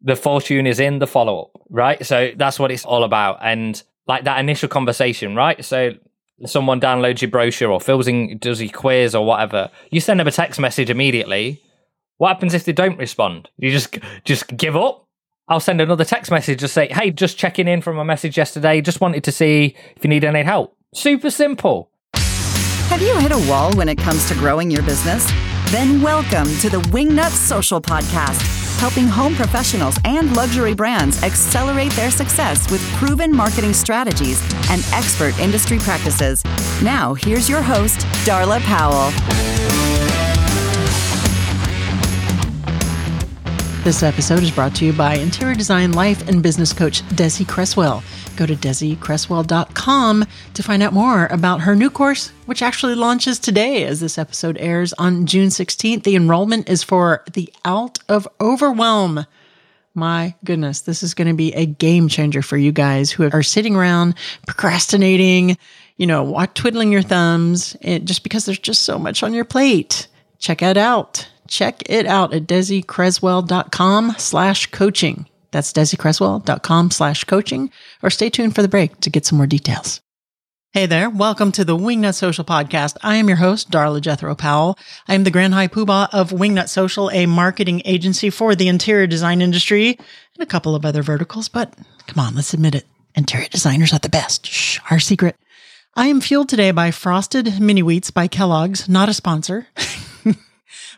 the fortune is in the follow up, right? So that's what it's all about. And like that initial conversation, right? So someone downloads your brochure or fills in, does your quiz or whatever, you send them a text message immediately. What happens if they don't respond? You just just give up. I'll send another text message to say, "Hey, just checking in from a message yesterday. Just wanted to see if you need any help." Super simple. Have you hit a wall when it comes to growing your business? Then welcome to the Wingnut Social Podcast helping home professionals and luxury brands accelerate their success with proven marketing strategies and expert industry practices. Now, here's your host, Darla Powell. This episode is brought to you by interior design life and business coach Desi Cresswell. Go to DesiCresswell.com to find out more about her new course, which actually launches today as this episode airs on June 16th. The enrollment is for the Out of Overwhelm. My goodness, this is going to be a game changer for you guys who are sitting around procrastinating, you know, twiddling your thumbs, just because there's just so much on your plate. Check it out check it out at DesiCresswell.com slash coaching. That's DesiCresswell.com slash coaching, or stay tuned for the break to get some more details. Hey there, welcome to the Wingnut Social Podcast. I am your host, Darla Jethro Powell. I am the Grand High Poobah of Wingnut Social, a marketing agency for the interior design industry and a couple of other verticals, but come on, let's admit it. Interior designers are the best. Shh, our secret. I am fueled today by Frosted Mini Wheats by Kellogg's, not a sponsor.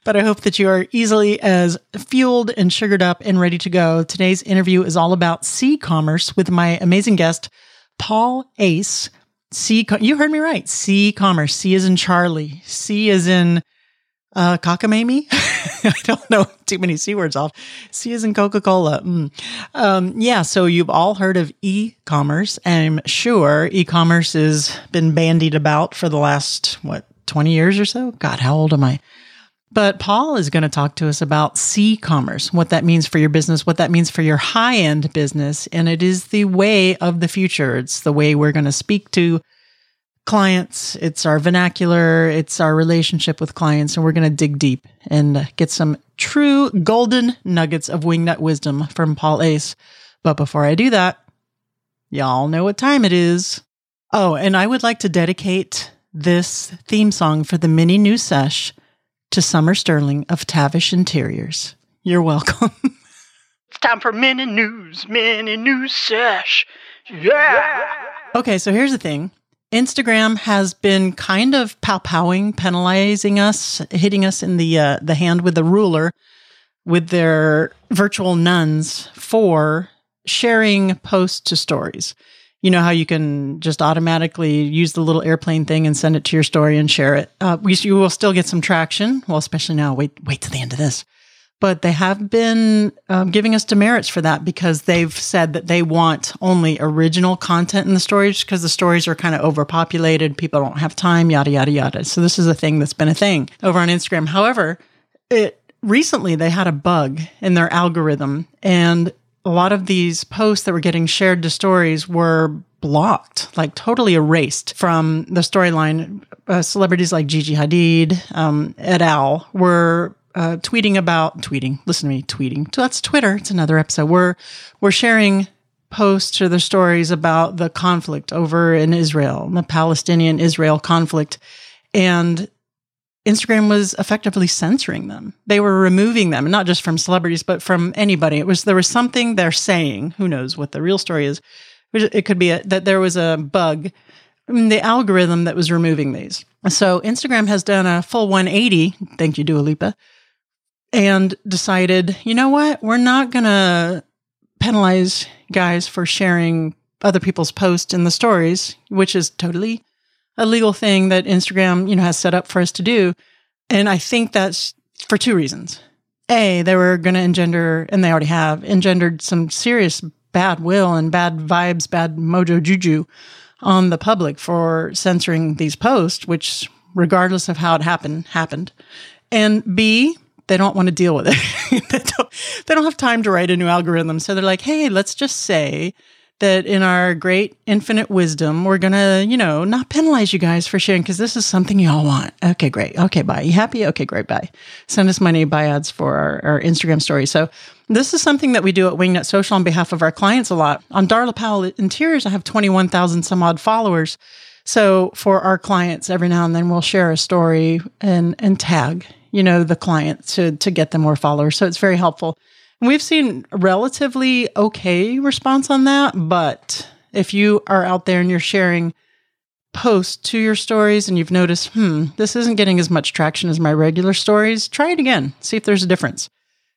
but I hope that you are easily as fueled and sugared up and ready to go. Today's interview is all about C commerce with my amazing guest, Paul Ace. C, you heard me right. C commerce. C is in Charlie. C is in uh, cockamamie. I don't know too many C words off. C is in Coca Cola. Mm. Um, yeah, so you've all heard of e commerce. I'm sure e commerce has been bandied about for the last, what, 20 years or so? God, how old am I? But Paul is going to talk to us about C commerce, what that means for your business, what that means for your high end business. And it is the way of the future. It's the way we're going to speak to clients. It's our vernacular. It's our relationship with clients. And we're going to dig deep and get some true golden nuggets of wingnut wisdom from Paul Ace. But before I do that, y'all know what time it is. Oh, and I would like to dedicate this theme song for the mini new sesh to Summer Sterling of Tavish Interiors. You're welcome. it's time for mini news, mini news sesh. Yeah. Okay, so here's the thing. Instagram has been kind of pow-powing, penalizing us, hitting us in the uh, the hand with a ruler with their virtual nuns for sharing posts to stories you know how you can just automatically use the little airplane thing and send it to your story and share it. Uh, we, you will still get some traction. Well, especially now. Wait, wait to the end of this. But they have been um, giving us demerits for that because they've said that they want only original content in the stories because the stories are kind of overpopulated. People don't have time, yada, yada, yada. So this is a thing that's been a thing over on Instagram. However, it recently they had a bug in their algorithm and a lot of these posts that were getting shared to stories were blocked, like totally erased from the storyline. Uh, celebrities like Gigi Hadid, um, et al. were uh, tweeting about tweeting. Listen to me, tweeting. That's Twitter. It's another episode. We're we're sharing posts or the stories about the conflict over in Israel, the Palestinian Israel conflict, and Instagram was effectively censoring them. They were removing them, not just from celebrities, but from anybody. It was there was something they're saying. Who knows what the real story is? It could be a, that there was a bug in the algorithm that was removing these. So Instagram has done a full 180. Thank you, Dua Lipa, and decided, you know what? We're not going to penalize guys for sharing other people's posts in the stories, which is totally a legal thing that Instagram, you know, has set up for us to do. And I think that's for two reasons. A, they were going to engender, and they already have engendered some serious bad will and bad vibes, bad mojo juju on the public for censoring these posts, which, regardless of how it happened, happened. And B, they don't want to deal with it. they, don't, they don't have time to write a new algorithm. So they're like, hey, let's just say that in our great infinite wisdom, we're going to, you know, not penalize you guys for sharing because this is something y'all want. Okay, great. Okay, bye. You happy? Okay, great. Bye. Send us money, buy ads for our, our Instagram story. So this is something that we do at Wingnut Social on behalf of our clients a lot. On Darla Powell Interiors, I have 21,000 some odd followers. So for our clients, every now and then we'll share a story and, and tag, you know, the client to, to get them more followers. So it's very helpful. We've seen relatively okay response on that, but if you are out there and you're sharing posts to your stories and you've noticed, hmm, this isn't getting as much traction as my regular stories, try it again. See if there's a difference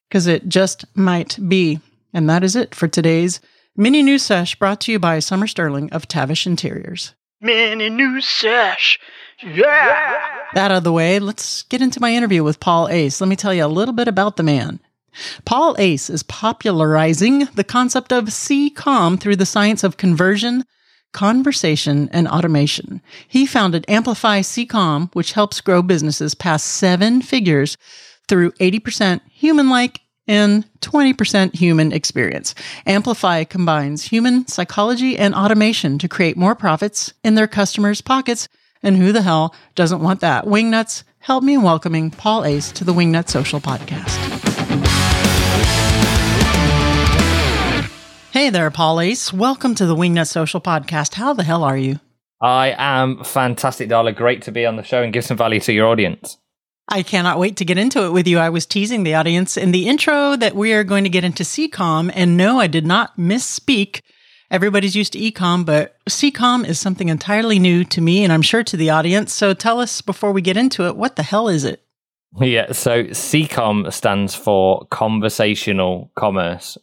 because it just might be. And that is it for today's mini news sesh brought to you by Summer Sterling of Tavish Interiors. Mini news sesh. Yeah. That out of the way, let's get into my interview with Paul Ace. Let me tell you a little bit about the man. Paul Ace is popularizing the concept of CCOM through the science of conversion, conversation, and automation. He founded Amplify CCOM, which helps grow businesses past seven figures through 80% human like and 20% human experience. Amplify combines human psychology and automation to create more profits in their customers' pockets. And who the hell doesn't want that? Wingnuts, help me in welcoming Paul Ace to the Wingnut Social Podcast. Hey there, Paul Ace. Welcome to the Wingnut Social Podcast. How the hell are you? I am fantastic, Darla. Great to be on the show and give some value to your audience. I cannot wait to get into it with you. I was teasing the audience in the intro that we are going to get into CCOM. And no, I did not misspeak. Everybody's used to ecom, but CCOM is something entirely new to me and I'm sure to the audience. So tell us before we get into it, what the hell is it? Yeah, so CCOM stands for conversational commerce,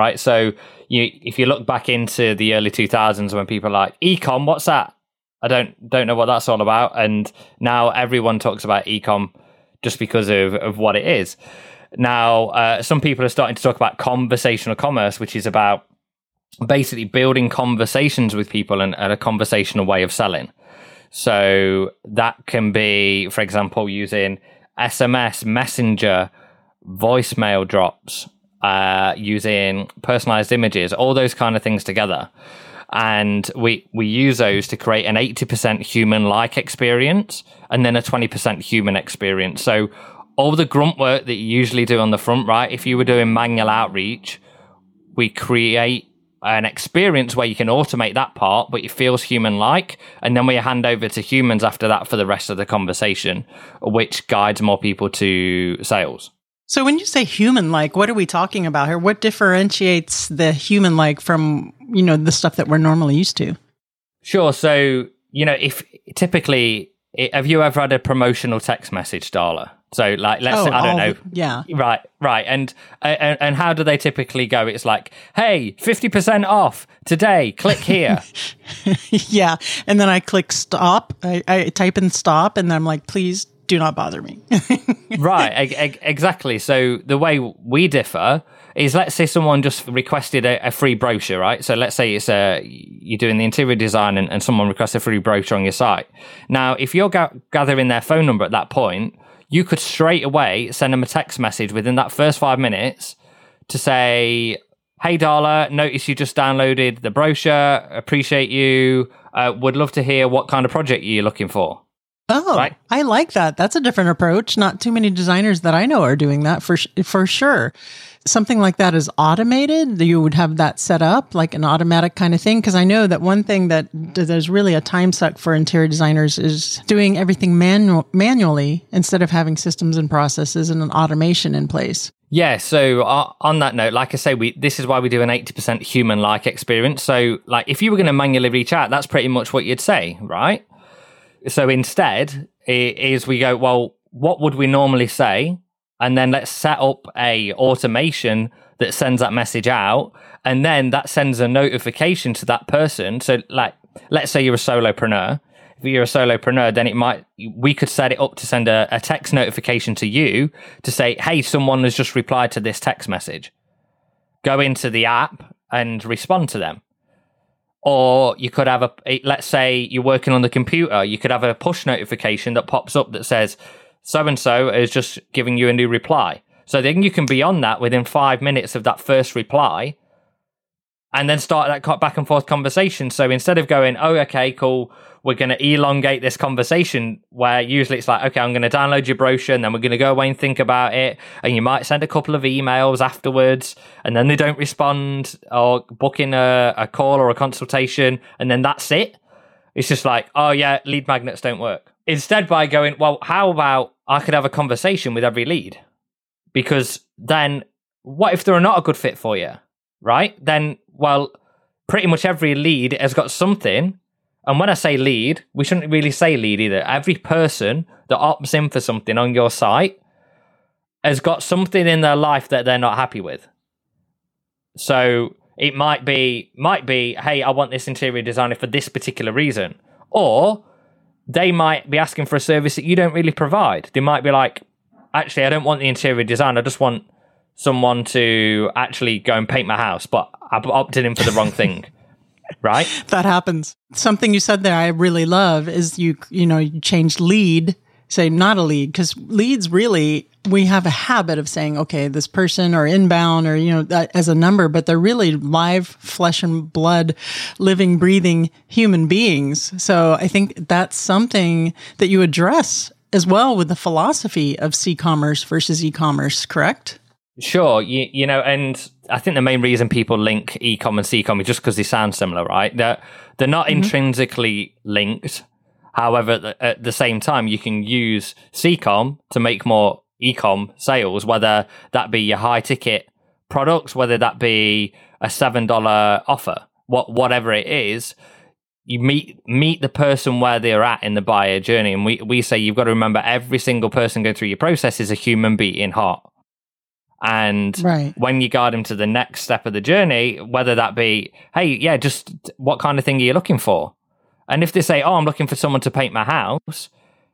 right? So you if you look back into the early 2000s when people are like ecom, what's that? I don't don't know what that's all about, and now everyone talks about ecom just because of of what it is. Now, uh, some people are starting to talk about conversational commerce, which is about basically building conversations with people and, and a conversational way of selling. So that can be, for example, using SMS, Messenger, voicemail drops, uh, using personalized images, all those kind of things together. And we, we use those to create an 80% human like experience and then a 20% human experience. So all the grunt work that you usually do on the front, right? If you were doing manual outreach, we create an experience where you can automate that part, but it feels human like. And then we hand over to humans after that for the rest of the conversation, which guides more people to sales. So when you say human like, what are we talking about here? What differentiates the human like from, you know, the stuff that we're normally used to? Sure. So, you know, if typically, have you ever had a promotional text message, Darla? So, like, let's, oh, I don't know. the- yeah. Right, right. And, and and how do they typically go? It's like, hey, 50% off today. Click here. yeah. And then I click stop. I, I type in stop and then I'm like, please do not bother me. right, exactly. So the way we differ is, let's say someone just requested a, a free brochure, right? So let's say it's a you're doing the interior design and, and someone requests a free brochure on your site. Now, if you're ga- gathering their phone number at that point, you could straight away send them a text message within that first five minutes to say, "Hey, Darla, notice you just downloaded the brochure. Appreciate you. Uh, would love to hear what kind of project you're looking for." Oh, Right. I like that. That's a different approach. Not too many designers that I know are doing that for for sure. Something like that is automated. You would have that set up like an automatic kind of thing. Because I know that one thing that there's really a time suck for interior designers is doing everything manual manually instead of having systems and processes and an automation in place. Yeah, so uh, on that note, like I say, we this is why we do an eighty percent human-like experience. So, like, if you were going to manually reach out, that's pretty much what you'd say, right? So instead, is we go, well, what would we normally say, and then let's set up a automation that sends that message out, and then that sends a notification to that person. So, like, let's say you're a solopreneur. If you're a solopreneur, then it might we could set it up to send a, a text notification to you to say, "Hey, someone has just replied to this text message." Go into the app and respond to them. Or you could have a, a- let's say you're working on the computer, you could have a push notification that pops up that says, so and so is just giving you a new reply. So then you can be on that within five minutes of that first reply and then start that back and forth conversation. So instead of going, oh, okay, cool, we're going to elongate this conversation where usually it's like, okay, I'm going to download your brochure and then we're going to go away and think about it. And you might send a couple of emails afterwards and then they don't respond or book in a, a call or a consultation. And then that's it. It's just like, oh, yeah, lead magnets don't work. Instead, by going, well, how about I could have a conversation with every lead? Because then what if they're not a good fit for you? Right? Then, well, pretty much every lead has got something and when I say lead, we shouldn't really say lead either. Every person that opts in for something on your site has got something in their life that they're not happy with. So it might be might be, hey, I want this interior designer for this particular reason. Or they might be asking for a service that you don't really provide. They might be like, actually, I don't want the interior design. I just want someone to actually go and paint my house, but I've opted in for the wrong thing. right? That happens. Something you said there I really love is you you know you change lead say not a lead because leads really we have a habit of saying okay this person or inbound or you know that as a number but they're really live flesh and blood living breathing human beings so i think that's something that you address as well with the philosophy of c-commerce versus e-commerce correct Sure, you, you know, and I think the main reason people link ecom and ccom is just because they sound similar, right? They're they're not mm-hmm. intrinsically linked. However, at the same time, you can use ccom to make more ecom sales, whether that be your high ticket products, whether that be a seven dollar offer, what whatever it is. You meet meet the person where they're at in the buyer journey, and we we say you've got to remember every single person going through your process is a human being heart. And right. when you guide them to the next step of the journey, whether that be, hey, yeah, just what kind of thing are you looking for? And if they say, oh, I'm looking for someone to paint my house,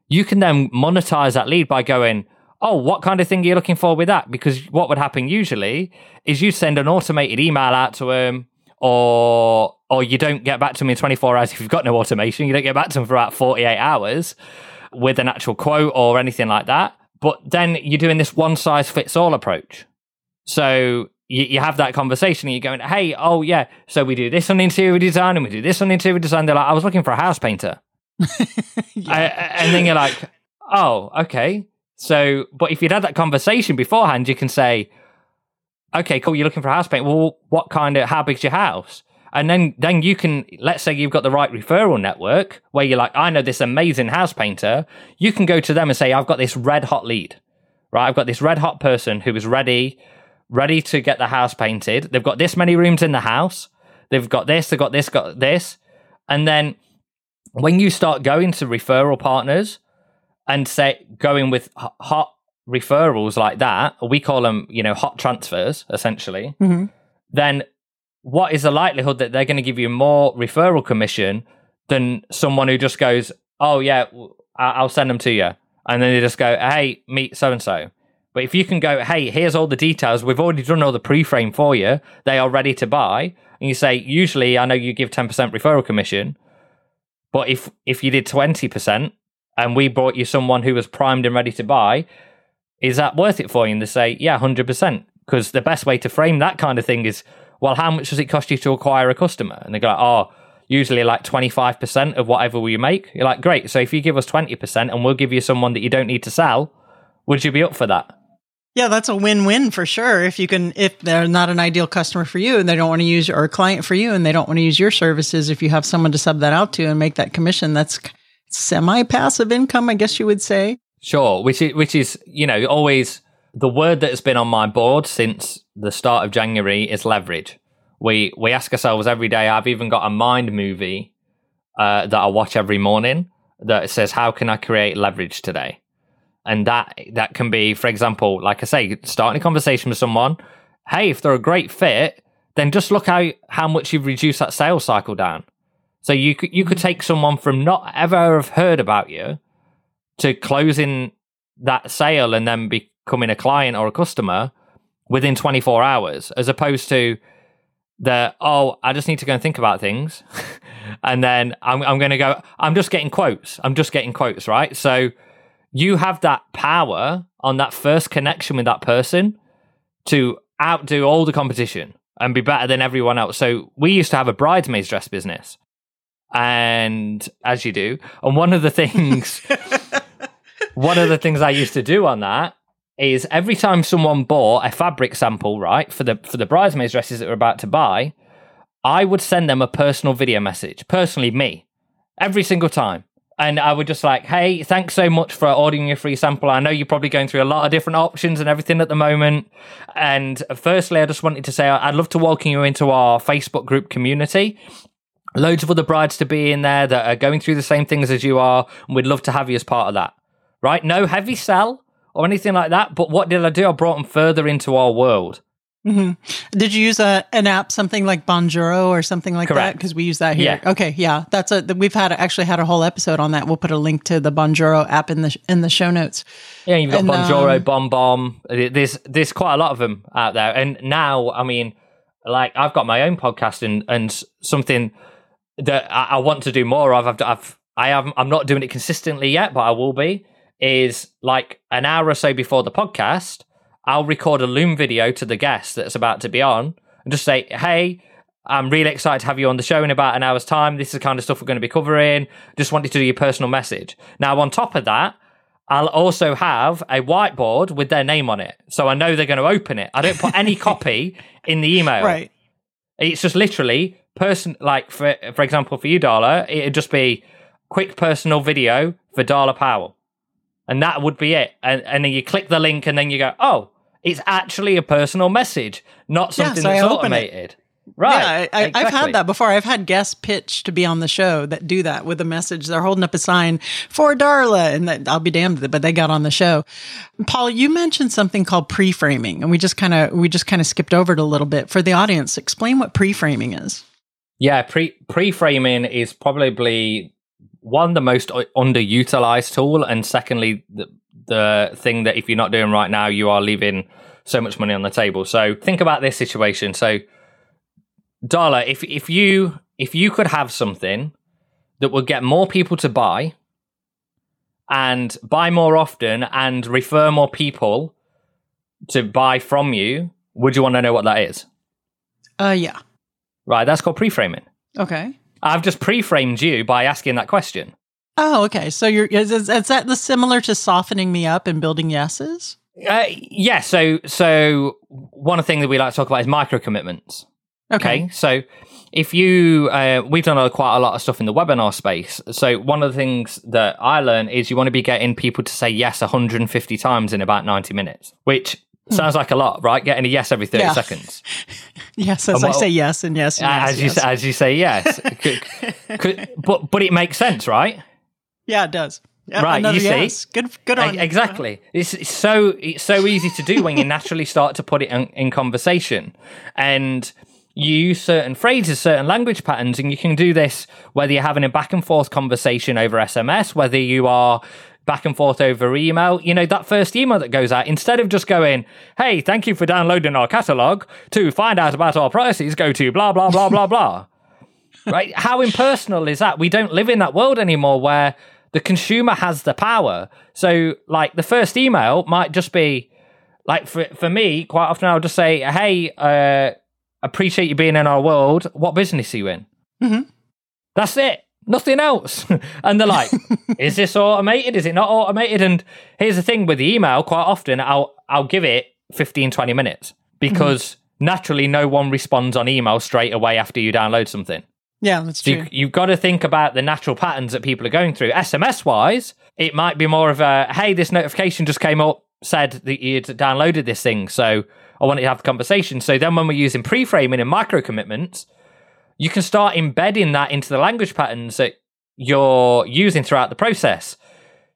you can then monetize that lead by going, oh, what kind of thing are you looking for with that? Because what would happen usually is you send an automated email out to them, or or you don't get back to them in 24 hours if you've got no automation. You don't get back to them for about 48 hours with an actual quote or anything like that. But then you're doing this one size fits all approach. So you, you have that conversation and you're going, hey, oh yeah, so we do this on interior design and we do this on interior design. They're like, I was looking for a house painter. yeah. I, and then you're like, oh, okay. So, but if you'd had that conversation beforehand, you can say, okay, cool, you're looking for a house paint. Well, what kind of, how big's your house? And then, then you can, let's say you've got the right referral network where you're like, I know this amazing house painter. You can go to them and say, I've got this red hot lead, right? I've got this red hot person who is ready, ready to get the house painted. They've got this many rooms in the house. They've got this, they've got this, got this. And then when you start going to referral partners and say, going with hot referrals like that, we call them, you know, hot transfers essentially, mm-hmm. then what is the likelihood that they're going to give you more referral commission than someone who just goes, "Oh yeah, I'll send them to you," and then they just go, "Hey, meet so and so." But if you can go, "Hey, here's all the details. We've already done all the pre-frame for you. They are ready to buy," and you say, "Usually, I know you give ten percent referral commission, but if if you did twenty percent and we brought you someone who was primed and ready to buy." Is that worth it for you? And they say, yeah, 100%. Because the best way to frame that kind of thing is well, how much does it cost you to acquire a customer? And they go, like, oh, usually like 25% of whatever we make. You're like, great. So if you give us 20% and we'll give you someone that you don't need to sell, would you be up for that? Yeah, that's a win-win for sure. If you can, if they're not an ideal customer for you and they don't want to use, or a client for you and they don't want to use your services, if you have someone to sub that out to and make that commission, that's semi-passive income, I guess you would say. Sure, which is, which is, you know, always the word that has been on my board since the start of January is leverage. We we ask ourselves every day. I've even got a mind movie uh, that I watch every morning that says, "How can I create leverage today?" And that that can be, for example, like I say, starting a conversation with someone. Hey, if they're a great fit, then just look how how much you've reduced that sales cycle down. So you could you could take someone from not ever have heard about you to closing that sale and then be becoming a client or a customer within 24 hours, as opposed to the, oh, I just need to go and think about things. and then I'm, I'm going to go, I'm just getting quotes. I'm just getting quotes, right? So you have that power on that first connection with that person to outdo all the competition. and be better than everyone else. So we used to have a bridesmaids dress business. And as you do, and one of the things one of the things I used to do on that is every time someone bought a fabric sample, right, for the for the bridesmaids dresses that were about to buy, I would send them a personal video message, personally me, every single time. And I would just like, hey, thanks so much for ordering your free sample. I know you're probably going through a lot of different options and everything at the moment. And firstly, I just wanted to say I'd love to welcome you into our Facebook group community. Loads of other brides to be in there that are going through the same things as you are, and we'd love to have you as part of that. Right? No heavy sell or anything like that. But what did I do? I brought them further into our world. hmm Did you use a an app, something like Bonjoro or something like that? Because we use that here. Yeah. Okay, yeah, that's a we've had actually had a whole episode on that. We'll put a link to the Bonjoro app in the in the show notes. Yeah, you've got And, Bonjoro, um, Bomb Bomb. There's there's quite a lot of them out there. And now, I mean, like I've got my own podcast and and something that I, I want to do more of. I've I've I have I'm not doing it consistently yet, but I will be. Is like an hour or so before the podcast, I'll record a Loom video to the guest that's about to be on and just say, "Hey." I'm really excited to have you on the show in about an hour's time. This is the kind of stuff we're going to be covering. Just wanted to do your personal message. Now, on top of that, I'll also have a whiteboard with their name on it. So I know they're going to open it. I don't put any copy in the email. Right. It's just literally person like for for example for you, Darla, it'd just be quick personal video for Darla Powell. And that would be it. And and then you click the link and then you go, Oh, it's actually a personal message, not Yeah, something so that's automated. Right. Yeah, I, I, I've exactly. had that before. I've had guests pitch to be on the show that do that with a message. They're holding up a sign for Darla, and that, I'll be damned, but they got on the show. Paul, you mentioned something called pre-framing, and we just kind of we just kind of skipped over it a little bit for the audience. Explain what pre-framing is. Yeah, pre pre framing is probably one the most underutilized tool, and secondly, the the thing that if you're not doing right now, you are leaving so much money on the table. So think about this situation. So, Darla, if if you if you could have something that would get more people to buy and buy more often and refer more people to buy from you, would you want to know what that is? Uh, yeah. Right, that's called pre framing. Okay. I've just pre-framed you by asking that question. Oh, okay. So you're is, is, is that the similar to softening me up and building yeses? Uh, yeah. So, so one of thing that we like to talk about is micro commitments. Okay. So, if you, uh, we've done a, quite a lot of stuff in the webinar space. So, one of the things that I learned is you want to be getting people to say yes 150 times in about 90 minutes, which sounds hmm. like a lot, right? Getting a yes every 30 Yeah. seconds. Yes, as I say yes and yes. And yes, as you yes. say, as you say yes. Could- could- but but it makes sense, right? yeah, it does. Yeah, Right, you see? yes. Good, good on E- you. exactly. It's, it's so it's so easy to do when you naturally start to put it in, in conversation, and you use certain phrases, certain language patterns, and you can do this whether you're having a back and forth conversation over SMS, whether you are back and forth over email. You know that first email that goes out instead of just going, "Hey, thank you for downloading our catalog. To find out about our prices, go to blah blah blah blah blah." right? How impersonal is that? We don't live in that world anymore where the consumer has the power. So, like, the first email might just be like for for me. Quite often, I'll just say, "Hey, uh, appreciate you being in our world. What business are you in?" Mm-hmm. That's it. Nothing else. and they're like, "Is this automated? Is it not automated?" And here's the thing with the email. Quite often, I'll I'll give it 15, 20 minutes because mm-hmm. naturally, no one responds on email straight away after you download something. Yeah, that's So true. you, you've got to think about the natural patterns that people are going through. SMS wise, it might be more of a hey, this notification just came up, said that you'd downloaded this thing. So I wanted to have the conversation. So then when we're using pre framing and micro commitments, you can start embedding that into the language patterns that you're using throughout the process.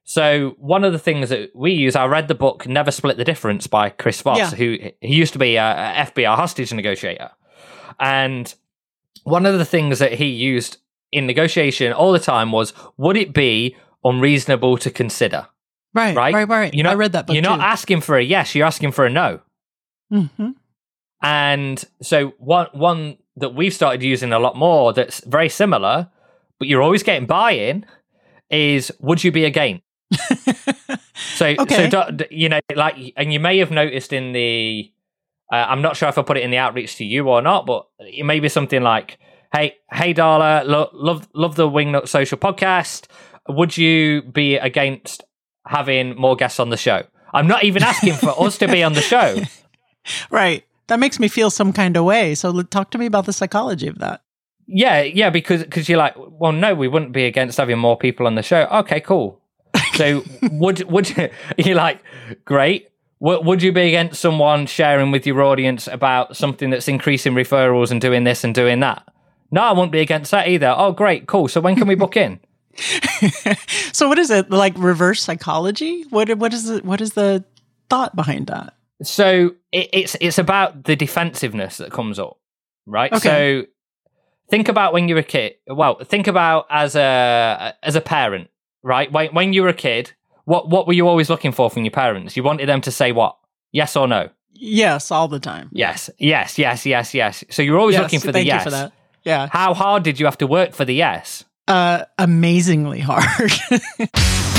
So one of the things that we use, I read the book "Never Split the Difference" by Chris Voss, Yeah. who he used to be a, FBI hostage negotiator, and one of the things that he used in negotiation all the time was, would it be unreasonable to consider? right, Right, right, right. You're not, I read that book You're not too. asking for a yes; you're asking for a no. hmm And so one one that we've started using a lot more that's very similar, but you're always getting buy-in is would you be again? so Okay. so you know like and you may have noticed in the Uh, I'm not sure if I put it in the outreach to you or not, but it may be something like, "Hey, hey, Darla, lo- love love the Wingnut Social podcast. Would you be against having more guests on the show?" I'm not even asking for us to be on the show. Right. That makes me feel some kind of way. So talk to me about the psychology of that. Yeah, yeah, because because you're like, well, no, we wouldn't be against having more people on the show. Okay, cool. So would would you, like, great. Would, would you be against someone sharing with your audience about something that's increasing referrals and doing this and doing that? No, I wouldn't be against that either. Oh, great, cool. So when can we book in? So what is it like reverse psychology? What what is the what is the thought behind that? So it, it's it's about the defensiveness that comes up, right? Okay. So think about when you're a kid. Well, think about as a as a parent, right? When when you were a kid, what what were you always looking for from your parents? You wanted them to say what? Yes or no? Yes, all the time. Yes, yes, yes, yes, yes. So you're always Yes, looking for the yes. you for that. Yeah. How hard did you have to work for the yes? Uh amazingly hard.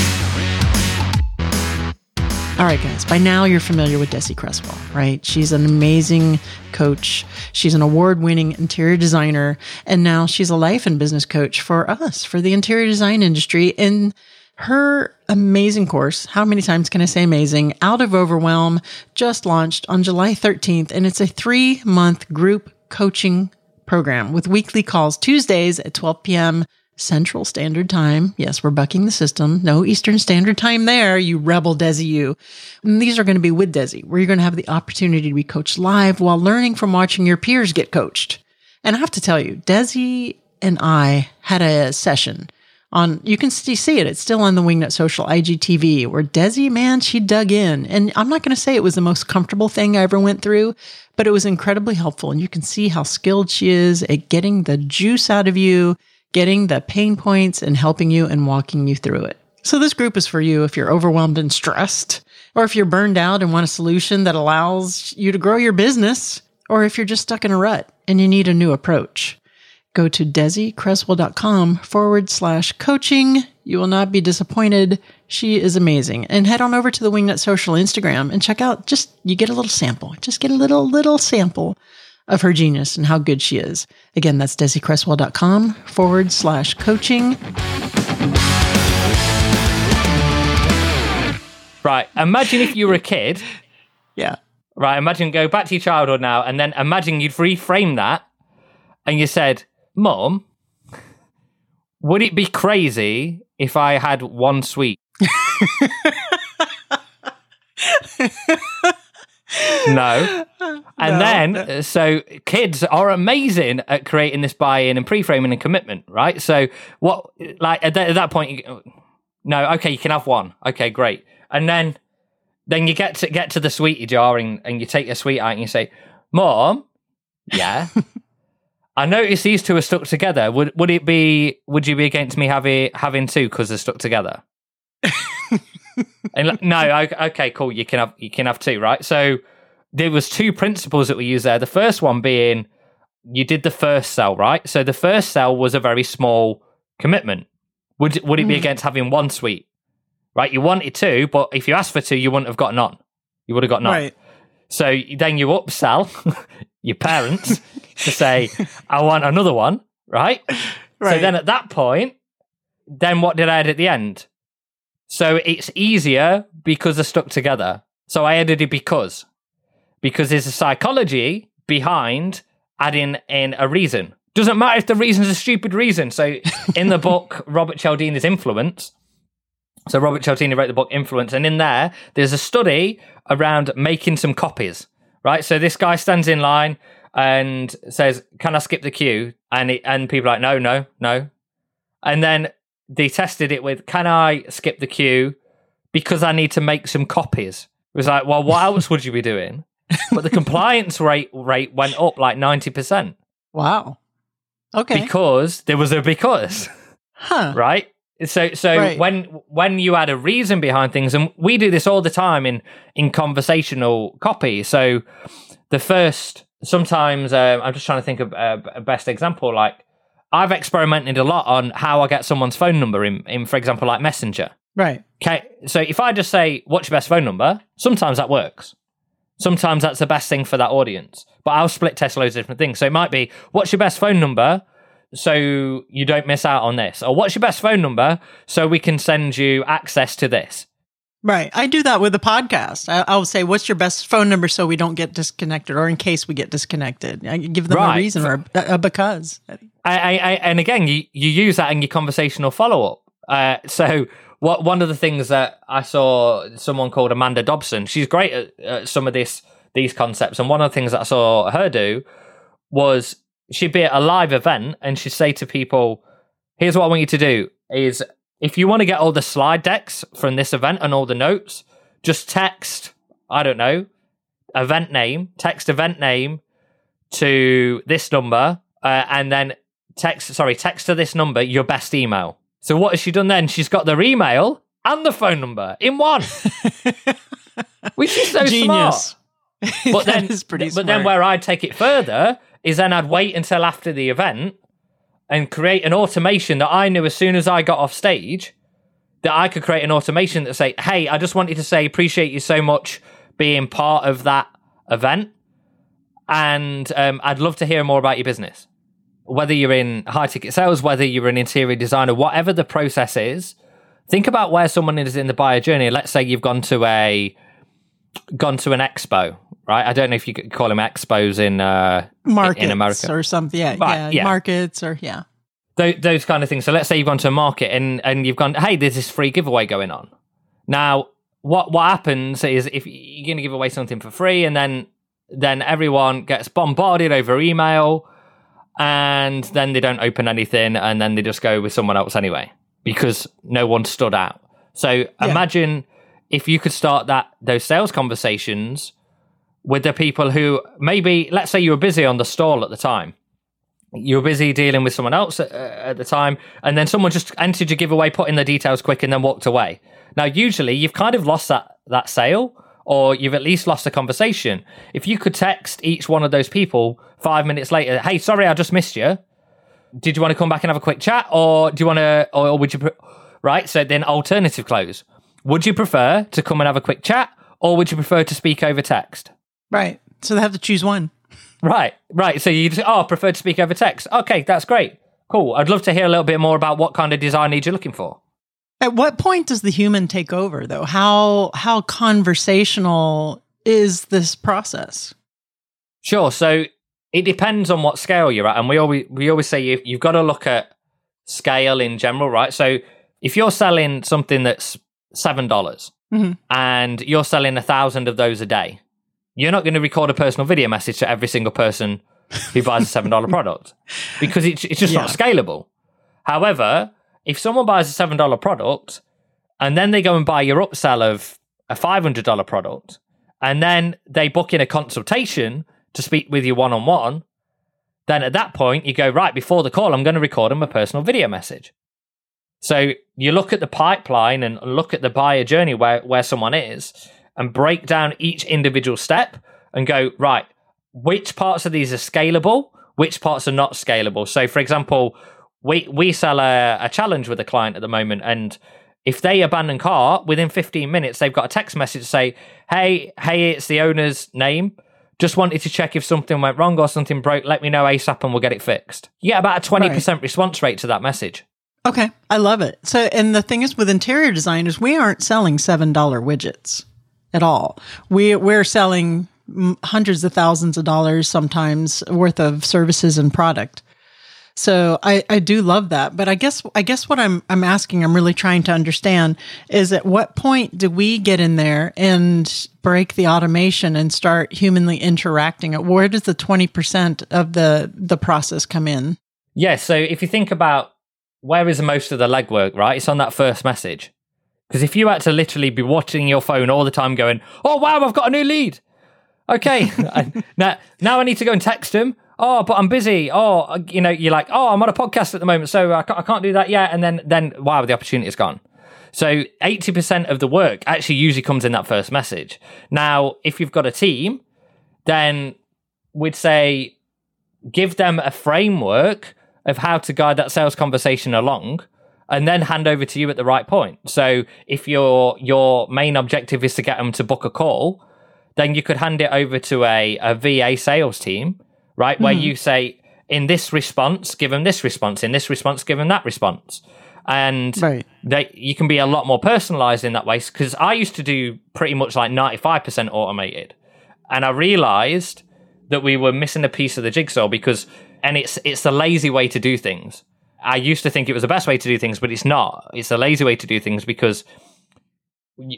All right, guys. By now, you're familiar with Desi Cresswell, right? She's an amazing coach. She's an award winning interior designer. And now she's a life and business coach for us, for the interior design industry. And her amazing course, how many times can I say amazing? Out of Overwhelm just launched on July 13th. And it's a three month group coaching program with weekly calls Tuesdays at 12 p.m. Central Standard Time. Yes, we're bucking the system. No Eastern Standard Time there, you rebel Desi you. And these are going to be with Desi, where you're going to have the opportunity to be coached live while learning from watching your peers get coached. And I have to tell you, Desi and I had a session on, you can see it. It's still on the Wingnut Social IGTV where Desi, man, she dug in. And I'm not going to say it was the most comfortable thing I ever went through, but it was incredibly helpful. And you can see how skilled she is at getting the juice out of you, getting the pain points and helping you and walking you through it. So this group is for you if you're overwhelmed and stressed, or if you're burned out and want a solution that allows you to grow your business, or if you're just stuck in a rut and you need a new approach. Go to DesiCresswell.com forward slash coaching. You will not be disappointed. She is amazing. And head on over to the Wingnut Social Instagram and check out just, you get a little sample. Just get a little, little sample of her genius and how good she is. Again, that's DesiCresswell.com forward slash coaching. Right. Imagine if you were a kid. Yeah. Right. Imagine go back to your childhood now, and then imagine you'd reframe that, and you said, "Mom, would it be crazy if I had one sweet?" no. And No. then, uh, so kids are amazing at creating this buy-in and pre-framing and commitment, right? So what, like at that, at that point, you, no, okay, you can have one. Okay, great. And then, then you get to get to the sweetie jar and, and you take your sweet out and you say, "Mom, yeah." I noticed these two are stuck together. Would would it be? Would you be against me having having two because they're stuck together? and like, no, okay, cool. You can have you can have two, right? So there was two principles that we used there. The first one being you did the first sell, right? So the first sell was a very small commitment. Would would it be mm. against having one sweet? Right, you wanted two, but if you asked for two, you wouldn't have got none. You would have got none. Right. So then you upsell your parents to say, I want another one, right? So then at that point, then what did I add at the end? So it's easier because they're stuck together. So I added it because. Because there's a psychology behind adding in a reason. Doesn't matter if the reason's a stupid reason. So in the book, Robert Cialdini's Influence, so Robert Cialdini wrote the book Influence, and in there, there's a study around making some copies, right? So this guy stands in line and says, "Can I skip the queue?" And it, and people are like, "No, no, no." And then they tested it with, "Can I skip the queue because I need to make some copies?" It was like, "Well, what else would you be doing?" But the compliance rate rate went up like ninety percent Wow. Okay. because there was a because huh. right? So so Right. when when you add a reason behind things, and we do this all the time in in conversational copy. So the first sometimes um, I'm just trying to think of a, a best example. Like I've experimented a lot on how I get someone's phone number in in for example like Messenger. Right. Okay, so if I just say what's your best phone number, sometimes that works. Sometimes that's the best thing for that audience. But I'll split test loads of different things. So it might be, what's your best phone number? So you don't miss out on this. Or what's your best phone number? So we can send you access to this. Right. I do that with the podcast. I, I'll say, what's your best phone number so we don't get disconnected or in case we get disconnected? I give them Right. a reason or a, a because. I, I, I, and again, you, you use that in your conversational follow up. Uh, so, what one of the things that I saw someone called Amanda Dobson, she's great at, at some of this these concepts, and one of the things that I saw her do was she'd be at a live event and she'd say to people, "Here's what I want you to do: is if you want to get all the slide decks from this event and all the notes, just text I don't know event name, text event name to this number, uh, and then text sorry text to this number your best email so what has she done then? She's got their email and the phone number in one. Which is so Genius. smart but then but then where i'd take it further is then i'd wait until after the event and create an automation that i knew as soon as i got off stage that i could create an automation that say hey i just wanted to say appreciate you so much being part of that event and um, i'd love to hear more about your business whether you're in high ticket sales, whether you're an interior designer, whatever the process is, think about where someone is in the buyer journey. Let's say you've gone to a gone to an expo, right? I don't know if you could call them expos in uh, markets in America. or something. Yeah, Right, yeah, yeah. markets or yeah. Tho- those kind of things. So let's say you've gone to a market and and you've gone, hey, there's this free giveaway going on. Now, what what happens is if you're going to give away something for free, and then then everyone gets bombarded over email, and then they don't open anything, and then they just go with someone else anyway because no one stood out. So imagine if you could start that those sales conversations with the people who maybe let's say you were busy on the stall at the time you were busy dealing with someone else at, at the time, and then someone just entered your giveaway, put in the details quick, and then walked away. Now, usually you've kind of lost that that sale, or you've at least lost a conversation. If you could text each one of those people five minutes later, "Hey, sorry, I just missed you. Did you want to come back and have a quick chat, or do you want to, or would you?" Pre-? Right. So then, alternative close. Would you prefer to come and have a quick chat, or would you prefer to speak over text? Right. So they have to choose one. Right, right. So you just, oh, prefer to speak over text. Okay, that's great. Cool. I'd love to hear a little bit more about what kind of design needs you're looking for. At what point does the human take over though? How how conversational is this process? Sure. So it depends on what scale you're at, and we always we always say you, you've got to look at scale in general, right? So if you're selling something that's seven dollars Mhm. and you're selling a thousand of those a day, you're not going to record a personal video message to every single person who buys a seven dollar product because it's it's just not scalable. However, if someone buys a seven dollar product and then they go and buy your upsell of a five hundred dollar product, and then they book in a consultation to speak with you one on one, then at that point you go right before the call. I'm going to record them a personal video message. So you look at the pipeline and look at the buyer journey where where someone is, and break down each individual step and go right. Which parts of these are scalable? Which parts are not scalable? So, for example, we we sell a, a challenge with a client at the moment, and if they abandon car within 15 minutes, they've got a text message to say, "Hey, hey, it's the owner's name. Just wanted to check if something went wrong or something broke. Let me know ASAP, and we'll get it fixed." You get about a 20% response rate to that message. Okay, I love it. So, and the thing is with interior designers, we aren't selling $7 widgets at all. We we're selling hundreds of thousands of dollars sometimes worth of services and product. So I, I do love that, but I guess I guess what I'm I'm asking, I'm really trying to understand is at what point do we get in there and break the automation and start humanly interacting? Where does the twenty percent of the the process come in? Yeah, so if you think about where is most of the legwork, right? It's on that first message. Because if you had to literally be watching your phone all the time going, oh, wow, I've got a new lead. Okay. Now, now I need to go and text him. Oh, but I'm busy. Oh, uh, you know, you're like, oh, I'm on a podcast at the moment, so uh, I can't, I can't do that yet. And then, then, wow, the opportunity is gone. So 80% of the work actually usually comes in that first message. Now, if you've got a team, then we'd say give them a framework of how to guide that sales conversation along and then hand over to you at the right point. So if your your main objective is to get them to book a call, then you could hand it over to a, a VA sales team, right? Where hmm. you say, in this response, give them this response, in this response, give them that response. And Right. they, you can be a lot more personalized in that way. Because I used to do pretty much like 95% automated. And I realized that we were missing a piece of the jigsaw because, and it's, it's the lazy way to do things. I used to think it was the best way to do things, but it's not. It's a lazy way to do things because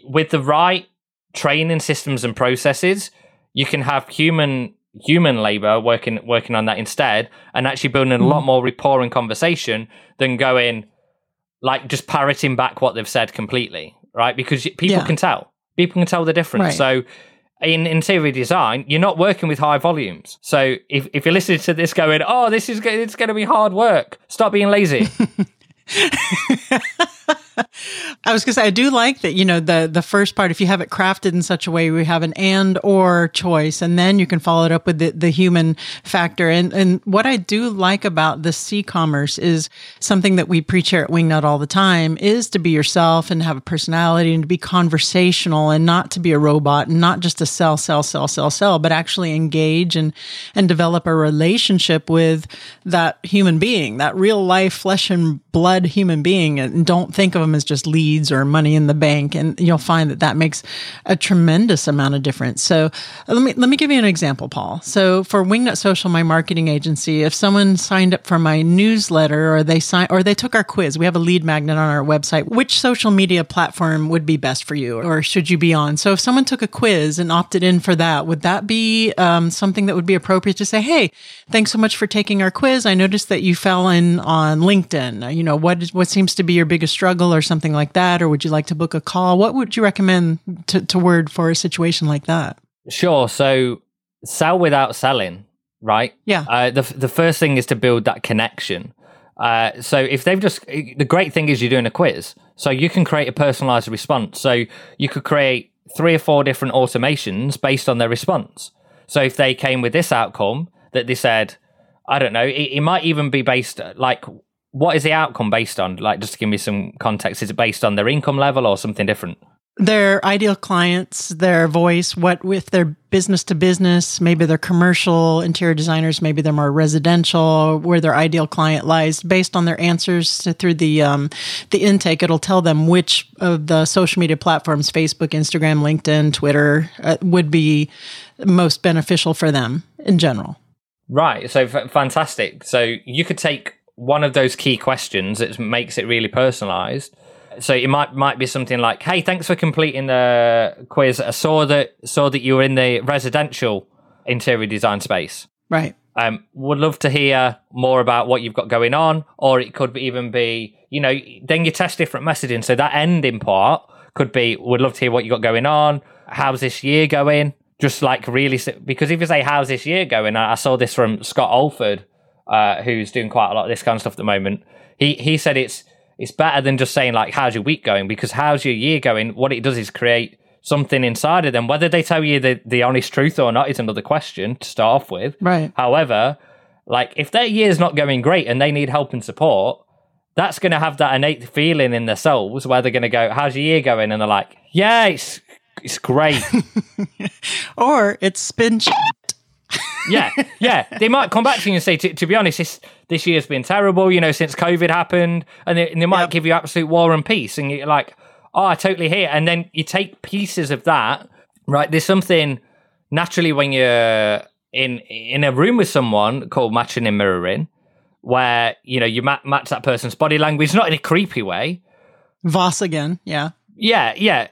with the right training systems and processes, you can have human human labor working working on that instead, and actually building a lot mm. more rapport and conversation than going like just parroting back what they've said completely, right? Because people Yeah. can tell. People can tell the difference. Right. So. In interior design, you're not working with high volumes. So if, if you're listening to this going, oh, this is it's going to be hard work, stop being lazy. I was gonna say I do like that. You know, the the first part. If you have it crafted in such a way, we have an and or choice, and then you can follow it up with the, the human factor. And and what I do like about the c-commerce is something that we preach here at Wingnut all the time is to be yourself and have a personality and to be conversational and not to be a robot and not just to sell, sell, sell, sell, sell, but actually engage and and develop a relationship with that human being, that real life flesh and blood human being, and don't think of them as just leads or money in the bank. And you'll find that that makes a tremendous amount of difference. So let me let me give you an example, Paul. So for Wingnut Social, my marketing agency, if someone signed up for my newsletter or they sign or they took our quiz, we have a lead magnet on our website. Which social media platform would be best for you, or should you be on? So if someone took a quiz and opted in for that, would that be um, something that would be appropriate to say, "Hey, thanks so much for taking our quiz. I noticed that you fell in on LinkedIn. You know what is, what seems to be your biggest struggle, or something like that, or would you like to book a call? What would you recommend to, to word for a situation like that?" Sure. So sell without selling, right? Yeah. Uh, the the first thing is to build that connection. Uh, so if they've just the great thing is you're doing a quiz, so you can create a personalized response. So you could create three or four different automations based on their response. So if they came with this outcome that they said, I don't know, it, it might even be based like what is the outcome based on? Like just to give me some context, is it based on their income level or something different? their ideal clients, their voice, what if they're business to business, maybe they're commercial interior designers, maybe they're more residential, where their ideal client lies. Based on their answers to, through the um, the intake, it'll tell them which of the social media platforms, Facebook, Instagram, LinkedIn, Twitter, uh, would be most beneficial for them in general. Right. So f- fantastic. So you could take one of those key questions that makes it really personalized. So it might might be something like, "Hey, thanks for completing the quiz. I saw that saw that you were in the residential interior design space. Right. Um, would love to hear more about what you've got going on." Or it could even be, you know, then you test different messaging. So that ending part could be, "Would love to hear what you got going on. How's this year going?" Just like really, because if you say, "How's this year going?" I I saw this from Scott Alford, uh, who's doing quite a lot of this kind of stuff at the moment. He he said it's it's better than just saying like how's your week going? Because how's your year going? What it does is create something inside of them. Whether they tell you the, the honest truth or not is another question to start off with. Right. however like if their year's not going great and they need help and support that's going to have that innate feeling in their souls where they're going to go how's your year going? And they're like yeah it's it's great. Or it's been yeah, yeah. They might come back to you and say, to, to be honest, this this year's been terrible. You know, since COVID happened, and they, and they might Yep. give you absolute war and peace, and you're like, oh, I totally hear. And then you take pieces of that. Right, there's something naturally when you're in in a room with someone called matching and mirroring, where you know you ma- match that person's body language, not in a creepy way, Voss again. Yeah. yeah, yeah.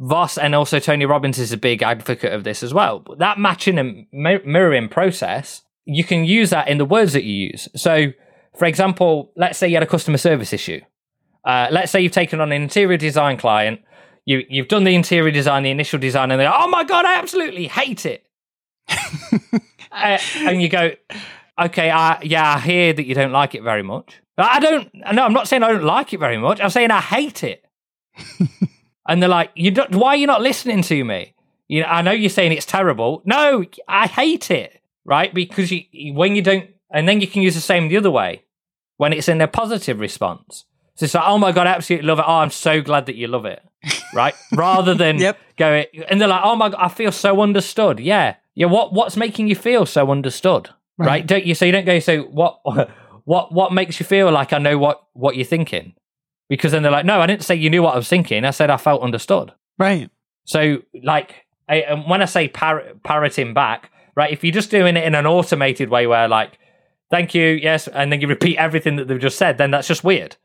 Voss and also Tony Robbins is a big advocate of this as well. That matching and mirroring process, you can use that in the words that you use. So, for example, let's say you had a customer service issue. Uh, let's say you've taken on an interior design client. You you've done the interior design, the initial design, and they're oh my god, I absolutely hate it. uh, and you go, okay, I, yeah, I hear that you don't like it very much. I don't. No, I'm not saying I don't like it very much. I'm saying I hate it. and they're like, "You don't. Why are you not listening to me? You know, I know you're saying it's terrible. No, I hate it. Right? Because you, when you don't, and then you can use the same the other way when it's in a positive response. So it's like, oh my god, I absolutely love it. Oh, I'm so glad that you love it. right? Rather than Yep. going and they're like, "Oh my god, I feel so understood." Yeah, yeah. What what's making you feel so understood? Right? Right. Don't you? So you don't go. So what? What what makes you feel like I know what what you're thinking? Because then they're like, "No, I didn't say you knew what I was thinking. I said I felt understood." Right. So, like, I, and when I say par- parroting back, right, if you're just doing it in an automated way where, like, thank you, yes, and then you repeat everything that they've just said, then that's just weird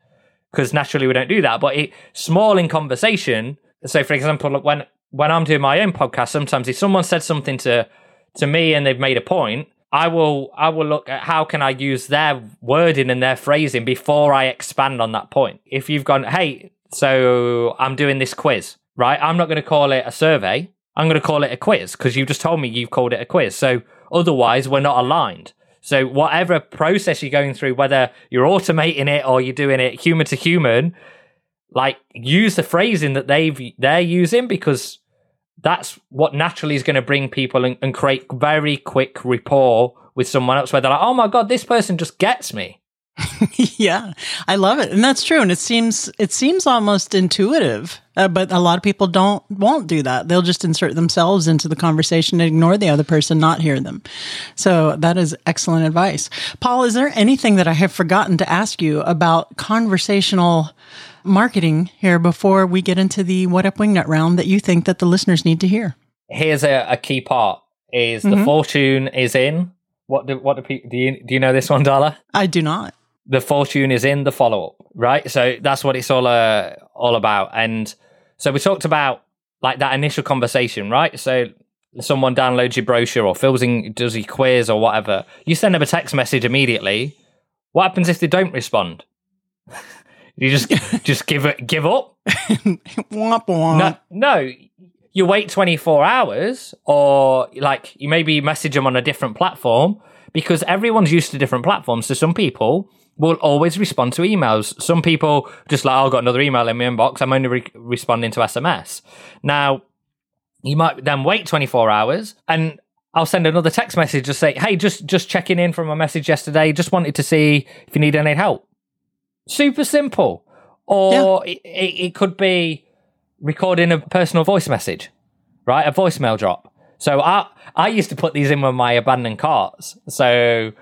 because naturally we don't do that. But it small in conversation. So, for example, look, when when I'm doing my own podcast, sometimes if someone said something to to me and they've made a point, I will I will look at how can I use their wording and their phrasing before I expand on that point. If you've gone, hey, so I'm doing this quiz, right? I'm not going to call it a survey. I'm going to call it a quiz because you just told me you've called it a quiz. So otherwise, we're not aligned. So whatever process you're going through, whether you're automating it or you're doing it human to human, like use the phrasing that they've they're using because that's what naturally is going to bring people and, and create very quick rapport with someone else where they're like, oh my god, this person just gets me. yeah, I love it, and that's true. And it seems it seems almost intuitive, uh, but a lot of people don't won't do that. They'll just insert themselves into the conversation and ignore the other person, not hear them. So that is excellent advice, Paul. Is there anything that I have forgotten to ask you about conversational marketing here before we get into the What Up Wingnut round that you think that the listeners need to hear? Here's a, a key part: is the fortune is in what do what do people do you do you know this one, Darla? I do not. the fortune is in the follow up, right? So that's what it's all uh, all about. And so we talked about like that initial conversation, right? So someone downloads your brochure or fills in does a quiz or whatever. You send them a text message immediately. What happens if they don't respond? you just just give it give up? Womp womp. No, no. You wait 24 hours, or like you maybe message them on a different platform because everyone's used to different platforms. So some people will always respond to emails. Some people just like, oh, I've got another email in my inbox. I'm only re- responding to SMS. Now, you might then wait 24 hours and I'll send another text message to say, hey, just just checking in from a message yesterday. Just wanted to see if you need any help. Super simple. Or it, it, it could be recording a personal voice message, right? A voicemail drop. So I I used to put these in with my abandoned carts. So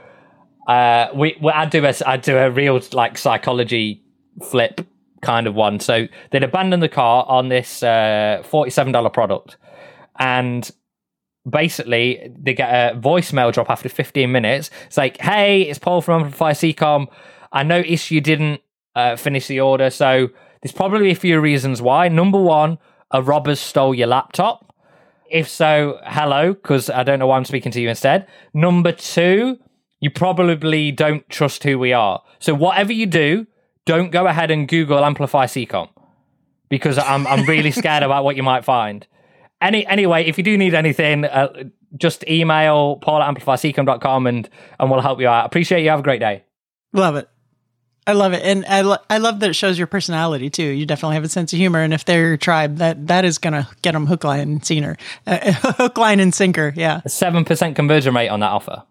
uh, we, we I'd do a I'd do a real like psychology flip kind of one. So they'd abandon the car on this uh, forty seven dollar product, and basically they get a voicemail drop after 15 minutes. It's like, hey, it's Paul from Amplify CCOM. I noticed you didn't uh, finish the order, so there's probably a few reasons why. Number one, a robber stole your laptop. If so, hello, because I don't know why I'm speaking to you instead. Number two, you probably don't trust who we are. So whatever you do, don't go ahead and Google Amplify CCOM because I'm I'm really scared about what you might find. Any anyway, if you do need anything, uh, just email paul at amplifycom.com and and we'll help you out. Appreciate you. Have a great day. Love it. I love it, and I, lo- I love that it shows your personality too. You definitely have a sense of humor, and if they're your tribe, that that is gonna get them hook, line, and sinker, uh, hook, line, and sinker. Yeah, Seven percent conversion rate on that offer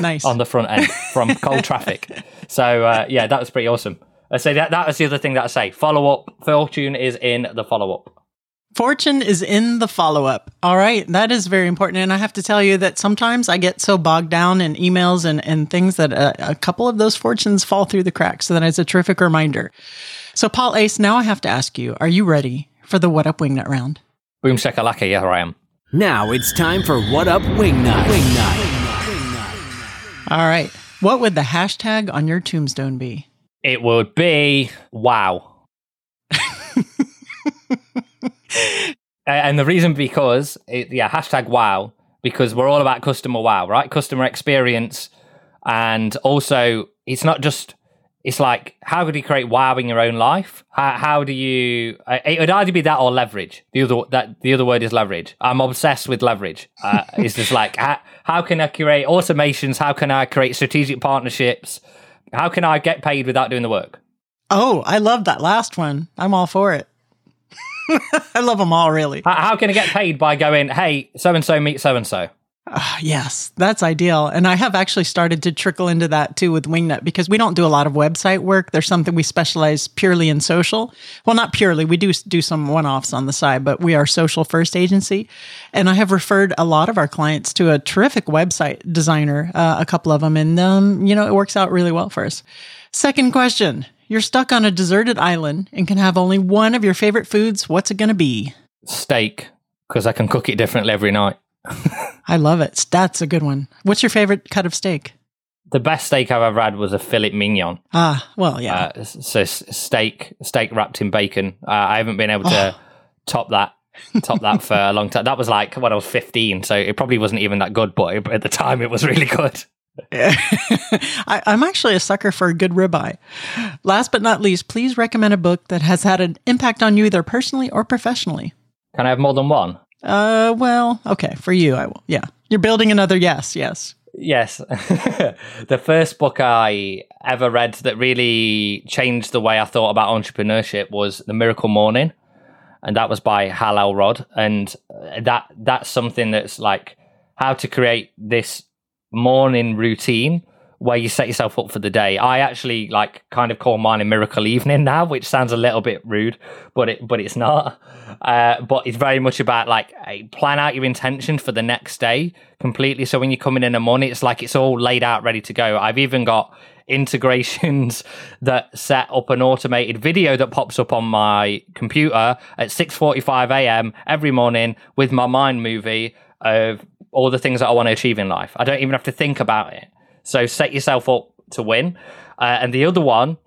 nice. on the front end from cold traffic. So uh, yeah, that was pretty awesome. I say that that was the other thing that I say. Follow up. Fortune is in the follow up. Fortune is in the follow up. All right. That is very important. And I have to tell you that sometimes I get so bogged down in emails and, and things that a, a couple of those fortunes fall through the cracks. So that is a terrific reminder. So, Paul Ace, now I have to ask you are you ready for the What Up Wingnut round? Boom shakalaka, yeah, I am. Now it's time for What Up Wingnut. Wingnut. All right. What would the hashtag on your tombstone be? It would be wow. Uh, and the reason because it, yeah hashtag wow because we're all about customer wow right? Customer experience and also it's not just it's like how could you create wow in your own life? How, how do you uh, it would either be that or leverage. The other that the other word is leverage. I'm obsessed with leverage. Uh, it's just like how, how can i create automations? How can i create strategic partnerships? How can i get paid without doing the work? Oh, I love that last one. I'm all for it. I love them all, really. how, how can i get paid by going hey so and so meet so and so Uh, yes, that's ideal. And I have actually started to trickle into that too with Wingnut because we don't do a lot of website work. There's something we specialize purely in social. Well, not purely. We do do some one offs on the side, but we are social first agency. And I have referred a lot of our clients to a terrific website designer, uh, a couple of them. And, um, you know, it works out really well for us. Second question. You're stuck on a deserted island and can have only one of your favorite foods. What's it going to be? Steak, because I can cook it differently every night. I love it. That's a good one. What's your favorite cut of steak? The best steak I've ever had was a filet mignon. Ah, well, yeah. Uh, so s- steak, steak wrapped in bacon. Uh, I haven't been able to top that, top that for a long time. That was like when I was fifteen, so it probably wasn't even that good, but at the time it was really good. I, I'm actually a sucker for a good ribeye. Last but not least, please recommend a book that has had an impact on you either personally or professionally. Can I have more than one? Uh, well, okay, for you, I will. Yeah, you're building another yes, yes. Yes. the first book I ever read that really changed the way I thought about entrepreneurship was The Miracle Morning. And that was by Hal Elrod. And that that's something that's like how to create this morning routine where you set yourself up for the day. I actually like kind of call mine a miracle evening now, which sounds a little bit rude, but it but it's not. Uh, but it's very much about like plan out your intention for the next day completely. So when you come in in the morning, it's like it's all laid out, ready to go. I've even got integrations that set up an automated video that pops up on my computer at 6:45 a.m. every morning with my mind movie of all the things that I want to achieve in life. I don't even have to think about it. So set yourself up to win. Uh, and the other one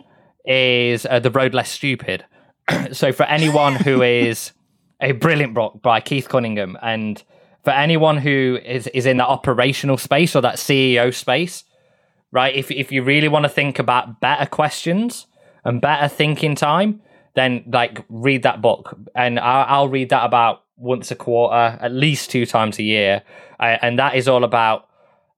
is uh, The Road Less Stupid. so for anyone who is a brilliant book by Keith Cunningham, and for anyone who is, is in that operational space or that CEO space, right? If, if you really want to think about better questions and better thinking time, then like read that book. And I'll, I'll read that about once a quarter, at least two times a year. Uh, and that is all about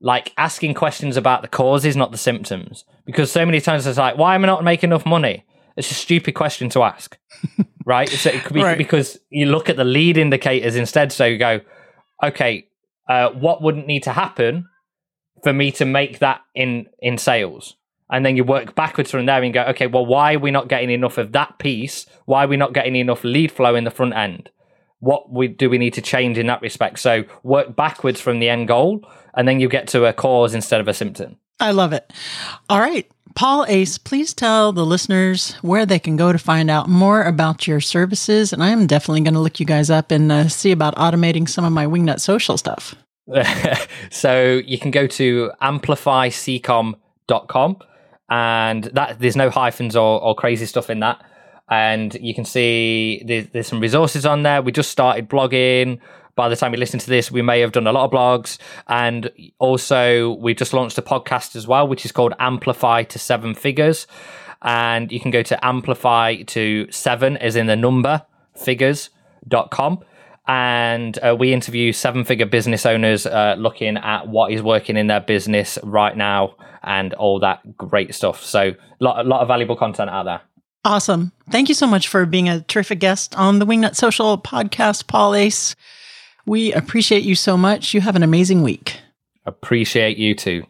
like asking questions about the causes, not the symptoms. Because so many times it's like, why am I not making enough money? It's a stupid question to ask, right? So it could be Right. because you look at the lead indicators instead. So you go, okay, uh, what wouldn't need to happen for me to make that in in sales? And then you work backwards from there and go, okay, well, why are we not getting enough of that piece? Why are we not getting enough lead flow in the front end? What we do we need to change in that respect? So work backwards from the end goal, and then you get to a cause instead of a symptom. I love it. All right. Paul Ace, please tell the listeners where they can go to find out more about your services. And I am definitely going to look you guys up and uh, see about automating some of my Wingnut social stuff. so you can go to amplifyccom.com and that there's no hyphens or, or crazy stuff in that and you can see there's, there's some resources on there. We just started blogging. By the time you listen to this we may have done a lot of blogs. And also we've just launched a podcast as well which is called amplify to seven figures. And you can go to amplify to seven as in the number figures.com and uh, we interview seven figure business owners uh, looking at what is working in their business right now and all that great stuff. So, lot, a lot of valuable content out there. Awesome. Thank you so much for being a terrific guest on the Wingnut Social podcast, Paul Ace. We appreciate you so much. You have an amazing week. Appreciate you too.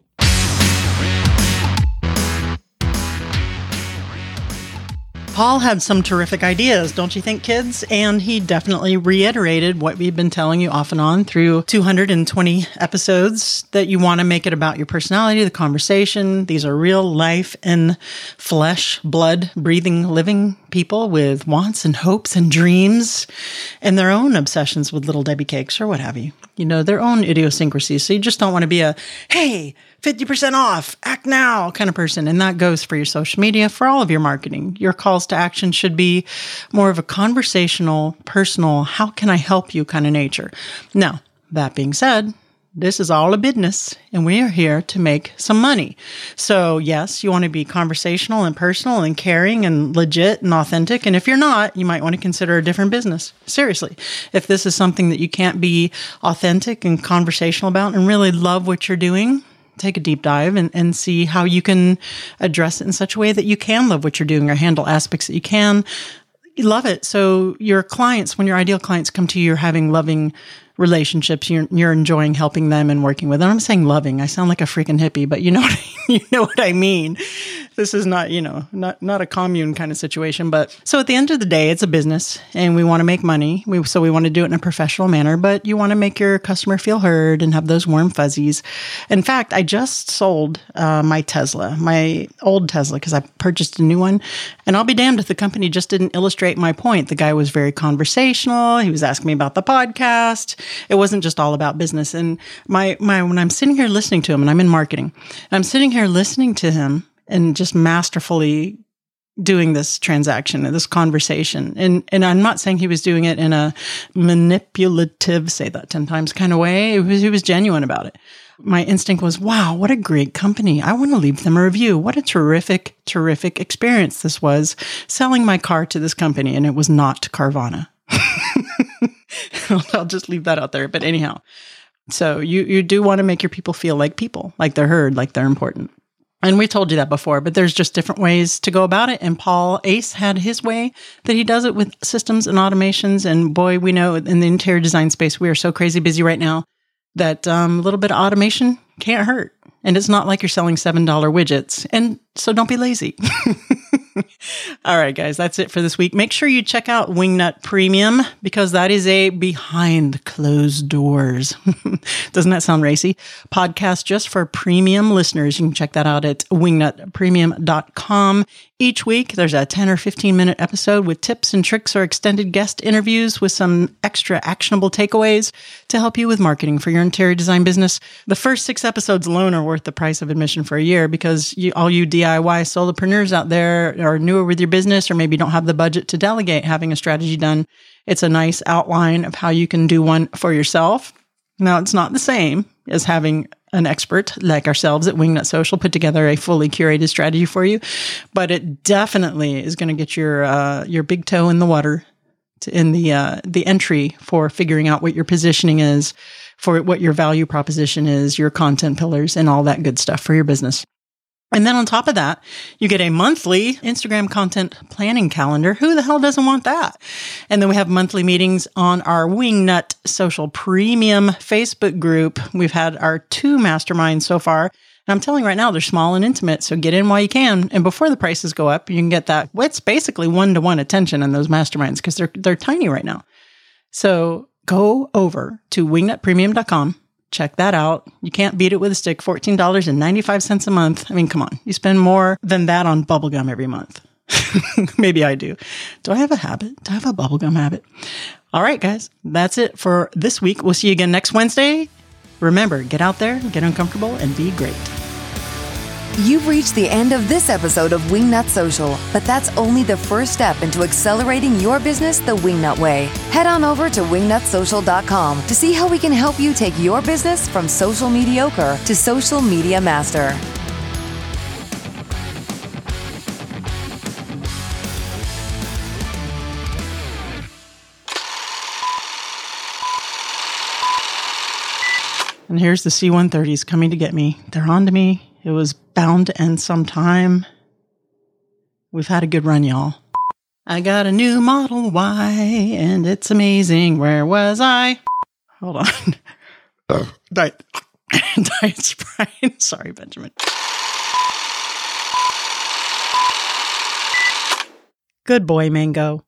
Paul had some terrific ideas, don't you think, kids? And he definitely reiterated what we've been telling you off and on through 220 episodes that you want to make it about your personality, the conversation. These are real life and flesh, blood, breathing, living people with wants and hopes and dreams and their own obsessions with little Debbie cakes or what have you. You know, their own idiosyncrasies. So you just don't want to be a, hey, 50% off, act now kind of person. And that goes for your social media, for all of your marketing. Your calls to action should be more of a conversational, personal, how can I help you kind of nature. Now, that being said, this is all a business and we are here to make some money. So, yes, you want to be conversational and personal and caring and legit and authentic. And if you're not, you might want to consider a different business. Seriously. If this is something that you can't be authentic and conversational about and really love what you're doing, take a deep dive and, and see how you can address it in such a way that you can love what you're doing or handle aspects that you can you love it. So your clients, when your ideal clients come to you, you're having loving relationships. You're, you're enjoying helping them and working with them. I'm saying loving. I sound like a freaking hippie, but you know what I, you know what I mean. This is not, you know, not not a commune kind of situation. But so at the end of the day, it's a business, and we want to make money. We so we want to do it in a professional manner, but you want to make your customer feel heard and have those warm fuzzies. In fact, I just sold uh, my Tesla, my old Tesla, because I purchased a new one, and I'll be damned if the company just didn't illustrate my point. The guy was very conversational. He was asking me about the podcast. It wasn't just all about business. And my my when I'm sitting here listening to him, and I'm in marketing, I'm sitting here listening to him and just masterfully doing this transaction and this conversation and and I'm not saying he was doing it in a manipulative say that 10 times kind of way. It was he was genuine about it. My instinct was wow what a great company. I want to leave them a review. What a terrific terrific experience this was selling my car to this company. And it was not Carvana I'll just leave that out there but anyhow so you you do want to make your people feel like people like they're heard like they're important and we told you that before, but there's just different ways to go about it. And Paul Ace had his way that he does it with systems and automations. And boy, we know in the interior design space, we are so crazy busy right now that um, a little bit of automation can't hurt. And it's not like you're selling $7 widgets. And so don't be lazy. All right, guys, that's it for this week. Make sure you check out Wingnut Premium because that is a behind closed doors. Doesn't that sound racy? Podcast just for premium listeners. You can check that out at wingnutpremium.com. Each week, there's a 10 or 15 minute episode with tips and tricks or extended guest interviews with some extra actionable takeaways to help you with marketing for your interior design business. The first six episodes alone are worth the price of admission for a year because you, all you DIY solopreneurs out there are newer with your business or maybe don't have the budget to delegate having a strategy done. It's a nice outline of how you can do one for yourself. Now, it's not the same as having an expert like ourselves at Wingnut Social put together a fully curated strategy for you, but it definitely is going to get your uh, your big toe in the water to, in the uh, the entry for figuring out what your positioning is, for what your value proposition is, your content pillars, and all that good stuff for your business. And then on top of that, you get a monthly Instagram content planning calendar. Who the hell doesn't want that? And then we have monthly meetings on our Wingnut Social Premium Facebook group. We've had our two masterminds so far. And I'm telling you right now, they're small and intimate. So get in while you can. And before the prices go up, you can get that. What's basically one to one attention in those masterminds because they're, they're tiny right now. So go over to wingnutpremium.com check that out. You can't beat it with a stick. $14.95 a month. I mean, come on. You spend more than that on bubblegum every month. Maybe I do. Do I have a habit? Do I have a bubblegum habit? All right, guys. That's it for this week. We'll see you again next Wednesday. Remember, get out there, get uncomfortable, and be great. You've reached the end of this episode of Wingnut Social, but that's only the first step into accelerating your business the Wingnut way. Head on over to wingnutsocial.com to see how we can help you take your business from social mediocre to social media master. And here's the C 130s coming to get me. They're on to me. It was bound to end sometime. We've had a good run, y'all. I got a new Model Y and it's amazing. Where was I? Hold on. Diet, Diet Sprite. Sorry, Benjamin. Good boy, Mango.